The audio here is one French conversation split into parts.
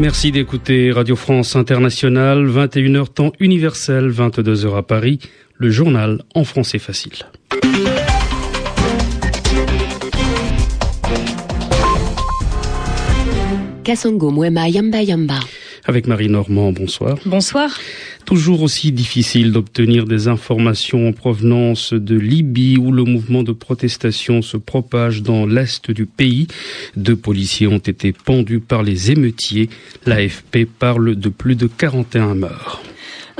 Merci d'écouter Radio France Internationale, 21h temps universel, 22h à Paris, le journal en français facile. Kasongo Mwema Yamba Yamba. Avec Marie Normand, bonsoir. Bonsoir. Toujours aussi difficile d'obtenir des informations en provenance de Libye où le mouvement de protestation se propage dans l'est du pays. Deux policiers ont été pendus par les émeutiers. L'AFP parle de plus de 41 morts.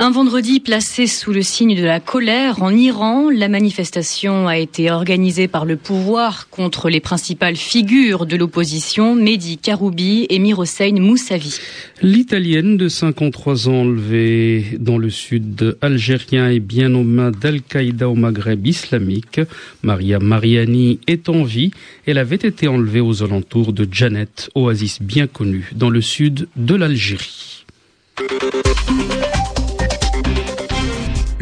Un vendredi placé sous le signe de la colère en Iran, la manifestation a été organisée par le pouvoir contre les principales figures de l'opposition, Mehdi Karoubi et Mirossein Moussavi. L'italienne de 53 ans enlevée dans le sud algérien est bien aux mains d'Al-Qaïda au Maghreb islamique. Maria Mariani est en vie. Elle avait été enlevée aux alentours de Janet, oasis bien connue dans le sud de l'Algérie.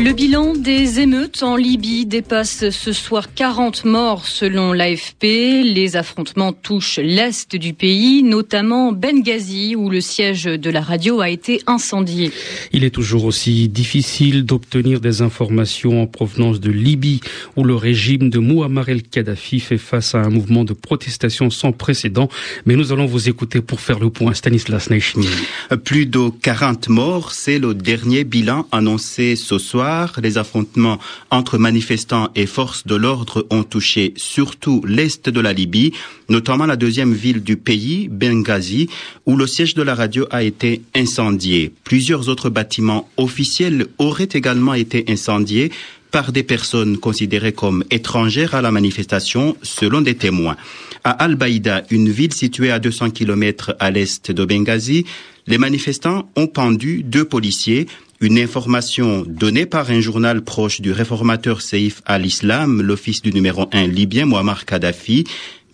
Le bilan des émeutes en Libye dépasse ce soir 40 morts selon l'AFP. Les affrontements touchent l'est du pays, notamment Benghazi où le siège de la radio a été incendié. Il est toujours aussi difficile d'obtenir des informations en provenance de Libye où le régime de Muammar el-Kadhafi fait face à un mouvement de protestation sans précédent. Mais nous allons vous écouter pour faire le point. Stanislas Nechny. Plus de 40 morts, c'est le dernier bilan annoncé ce soir les affrontements entre manifestants et forces de l'ordre ont touché surtout l'est de la Libye, notamment la deuxième ville du pays, Benghazi, où le siège de la radio a été incendié. Plusieurs autres bâtiments officiels auraient également été incendiés par des personnes considérées comme étrangères à la manifestation, selon des témoins. À Al-Baïda, une ville située à 200 km à l'est de Benghazi, les manifestants ont pendu deux policiers, une information donnée par un journal proche du réformateur Saïf al-Islam, l'office du numéro 1 libyen Muammar Kadhafi,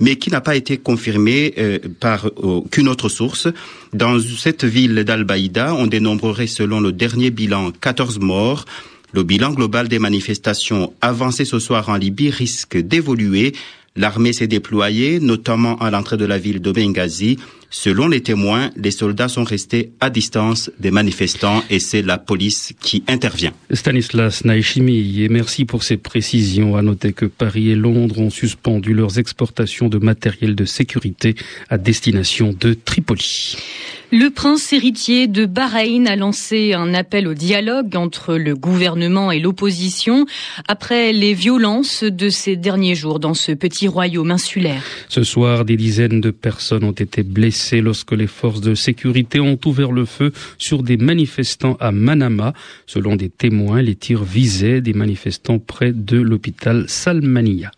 mais qui n'a pas été confirmée euh, par aucune autre source. Dans cette ville d'Al-Baïda, on dénombrerait selon le dernier bilan 14 morts. Le bilan global des manifestations avancées ce soir en Libye risque d'évoluer. L'armée s'est déployée, notamment à l'entrée de la ville de Benghazi. Selon les témoins, les soldats sont restés à distance des manifestants et c'est la police qui intervient. Stanislas Naishimi, et merci pour ces précisions. À noter que Paris et Londres ont suspendu leurs exportations de matériel de sécurité à destination de Tripoli. Le prince héritier de Bahreïn a lancé un appel au dialogue entre le gouvernement et l'opposition après les violences de ces derniers jours dans ce petit royaume insulaire. Ce soir, des dizaines de personnes ont été blessées lorsque les forces de sécurité ont ouvert le feu sur des manifestants à Manama. Selon des témoins, les tirs visaient des manifestants près de l'hôpital Salmania.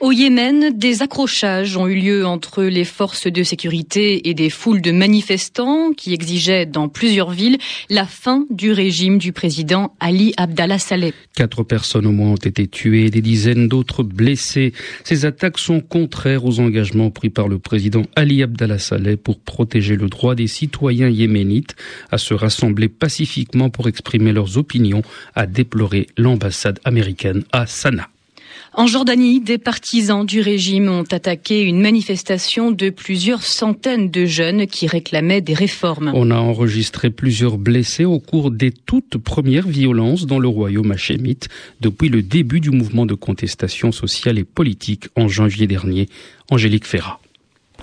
Au Yémen, des accrochages ont eu lieu entre les forces de sécurité et des foules de manifestants qui exigeait dans plusieurs villes la fin du régime du président Ali Abdallah Saleh. Quatre personnes au moins ont été tuées, des dizaines d'autres blessées. Ces attaques sont contraires aux engagements pris par le président Ali Abdallah Saleh pour protéger le droit des citoyens yéménites à se rassembler pacifiquement pour exprimer leurs opinions, a déploré l'ambassade américaine à Sanaa. En Jordanie, des partisans du régime ont attaqué une manifestation de plusieurs centaines de jeunes qui réclamaient des réformes. On a enregistré plusieurs blessés au cours des toutes premières violences dans le royaume hachémite depuis le début du mouvement de contestation sociale et politique en janvier dernier. Angélique Ferrat.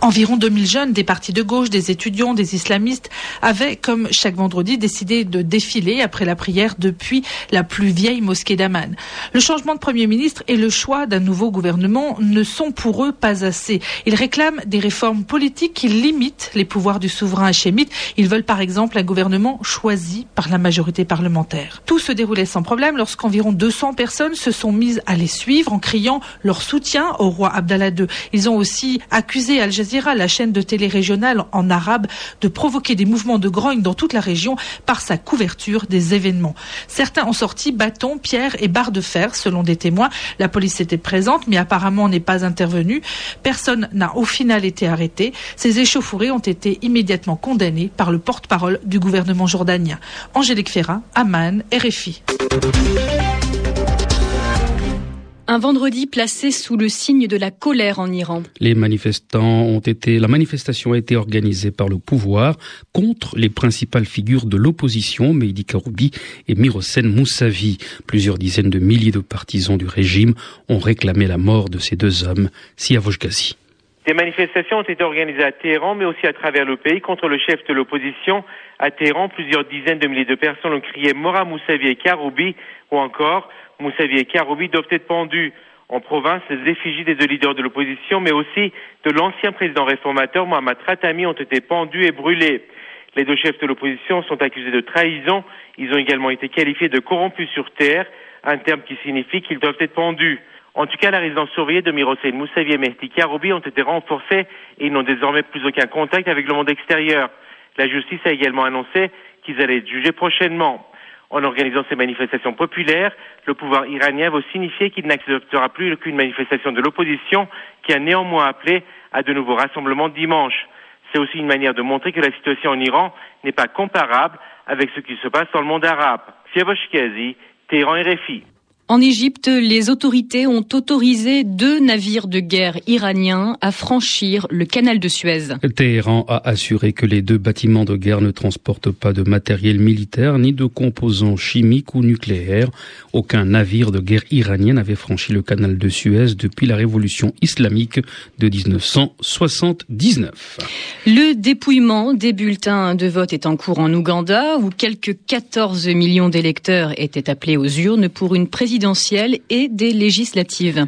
Environ 2000 jeunes des partis de gauche, des étudiants, des islamistes avaient, comme chaque vendredi, décidé de défiler après la prière depuis la plus vieille mosquée d'Aman. Le changement de Premier ministre et le choix d'un nouveau gouvernement ne sont pour eux pas assez. Ils réclament des réformes politiques qui limitent les pouvoirs du souverain hachémite. Ils veulent par exemple un gouvernement choisi par la majorité parlementaire. Tout se déroulait sans problème lorsqu'environ 200 personnes se sont mises à les suivre en criant leur soutien au roi Abdallah II. Ils ont aussi accusé Al Jazeera la chaîne de télé régionale en arabe, de provoquer des mouvements de grogne dans toute la région par sa couverture des événements. Certains ont sorti bâtons, pierres et barres de fer, selon des témoins. La police était présente, mais apparemment n'est pas intervenue. Personne n'a au final été arrêté. Ces échauffourées ont été immédiatement condamnées par le porte-parole du gouvernement jordanien. Angélique Ferrat, Amman, RFI. Un vendredi placé sous le signe de la colère en Iran. Les manifestants ont été, la manifestation a été organisée par le pouvoir contre les principales figures de l'opposition, Mehdi Karoubi et Mirosen Moussavi. Plusieurs dizaines de milliers de partisans du régime ont réclamé la mort de ces deux hommes. Siavosh Ghazi. Des manifestations ont été organisées à Téhéran, mais aussi à travers le pays, contre le chef de l'opposition. À Téhéran, plusieurs dizaines de milliers de personnes ont crié Mora Moussavi et Karoubi, ou encore Moussavi et Karoubi doivent être pendus. En province, les effigies des deux leaders de l'opposition, mais aussi de l'ancien président réformateur Mohamed Ratami ont été pendus et brûlés. Les deux chefs de l'opposition sont accusés de trahison. Ils ont également été qualifiés de corrompus sur terre, un terme qui signifie qu'ils doivent être pendus. En tout cas, la résidence surveillée de Mirosel Moussavi et Mehdi Karoubi ont été renforcées et ils n'ont désormais plus aucun contact avec le monde extérieur. La justice a également annoncé qu'ils allaient être jugés prochainement. En organisant ces manifestations populaires, le pouvoir iranien veut signifier qu'il n'acceptera plus aucune manifestation de l'opposition qui a néanmoins appelé à de nouveaux rassemblements dimanche. C'est aussi une manière de montrer que la situation en Iran n'est pas comparable avec ce qui se passe dans le monde arabe. Téhéran RFI. En Égypte, les autorités ont autorisé deux navires de guerre iraniens à franchir le canal de Suez. Téhéran a assuré que les deux bâtiments de guerre ne transportent pas de matériel militaire ni de composants chimiques ou nucléaires. Aucun navire de guerre iranien n'avait franchi le canal de Suez depuis la révolution islamique de 1979. Le dépouillement des bulletins de vote est en cours en Ouganda où quelques 14 millions d'électeurs étaient appelés aux urnes pour une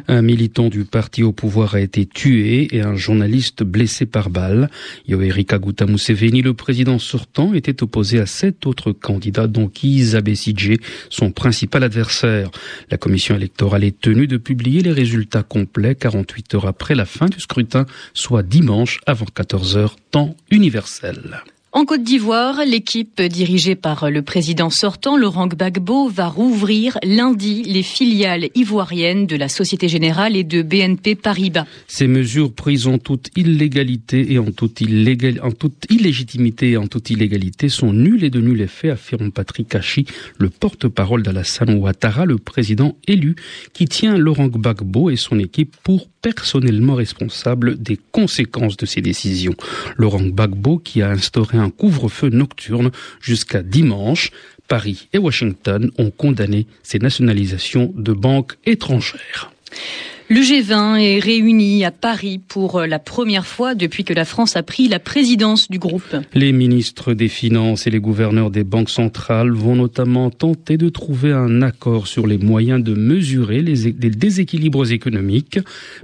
Un militant du parti au pouvoir a été tué et un journaliste blessé par balle. Yoweri Kaguta Museveni, le président sortant, était opposé à sept autres candidats, dont Kiza Besigye, son principal adversaire. La commission électorale est tenue de publier les résultats complets 48 heures après la fin du scrutin, soit dimanche avant 14 heures, temps universel. En Côte d'Ivoire, l'équipe dirigée par le président sortant, Laurent Gbagbo, va rouvrir lundi les filiales ivoiriennes de la Société Générale et de BNP Paribas. Ces mesures prises en toute illégalité et en toute, toute illégitimité et en toute illégalité sont nulles et de nul effet, affirme Patrick Hachi, le porte-parole d'Alassane Ouattara, le président élu, qui tient Laurent Gbagbo et son équipe pour personnellement responsable des conséquences de ces décisions. Laurent Gbagbo, qui a instauré un couvre-feu nocturne jusqu'à dimanche, Paris et Washington ont condamné ces nationalisations de banques étrangères. Le G20 est réuni à Paris pour la première fois depuis que la France a pris la présidence du groupe. Les ministres des Finances et les gouverneurs des banques centrales vont notamment tenter de trouver un accord sur les moyens de mesurer les, déséquilibres économiques.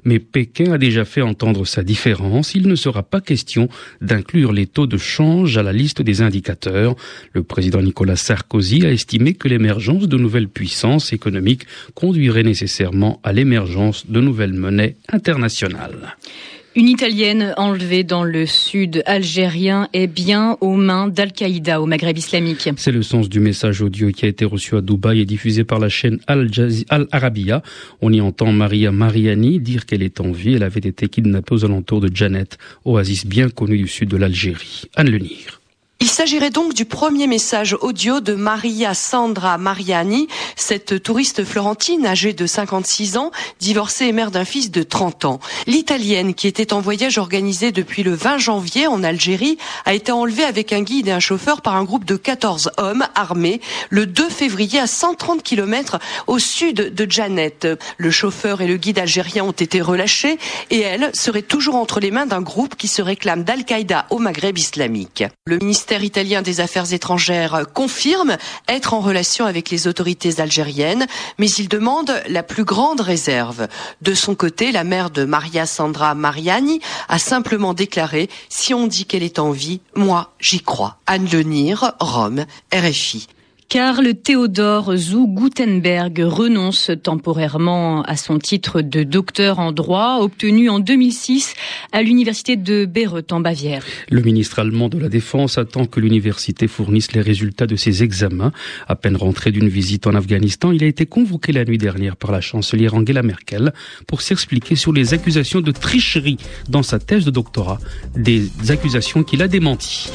Mais Pékin a déjà fait entendre sa différence. Il ne sera pas question d'inclure les taux de change à la liste des indicateurs. Le président Nicolas Sarkozy a estimé que l'émergence de nouvelles puissances économiques conduirait nécessairement à l'émergence de nouvelles monnaies internationales. Une Italienne enlevée dans le sud algérien est bien aux mains d'Al-Qaïda au Maghreb islamique. C'est le sens du message audio qui a été reçu à Dubaï et diffusé par la chaîne Al-Arabiya. On y entend Maria Mariani dire qu'elle est en vie. Elle avait été kidnappée aux alentours de Janet, oasis bien connue du sud de l'Algérie. Anne Lenir. Il s'agirait donc du premier message audio de Maria Sandra Mariani, cette touriste florentine âgée de 56 ans, divorcée et mère d'un fils de 30 ans. L'Italienne, qui était en voyage organisé depuis le 20 janvier en Algérie, a été enlevée avec un guide et un chauffeur par un groupe de 14 hommes armés le 2 février à 130 km au sud de Janet. Le chauffeur et le guide algérien ont été relâchés et elle serait toujours entre les mains d'un groupe qui se réclame d'Al-Qaïda au Maghreb islamique. Le ministère italien des Affaires étrangères confirme être en relation avec les autorités algériennes, mais il demande la plus grande réserve. De son côté, la mère de Maria Sandra Mariani a simplement déclaré Si on dit qu'elle est en vie, moi j'y crois. Anne Lenir, Rome, RFI. Karl Theodor zu Gutenberg renonce temporairement à son titre de docteur en droit obtenu en 2006 à l'université de Bayreuth en Bavière. Le ministre allemand de la Défense attend que l'université fournisse les résultats de ses examens. À peine rentré d'une visite en Afghanistan, il a été convoqué la nuit dernière par la chancelière Angela Merkel pour s'expliquer sur les accusations de tricherie dans sa thèse de doctorat, des accusations qu'il a démenties.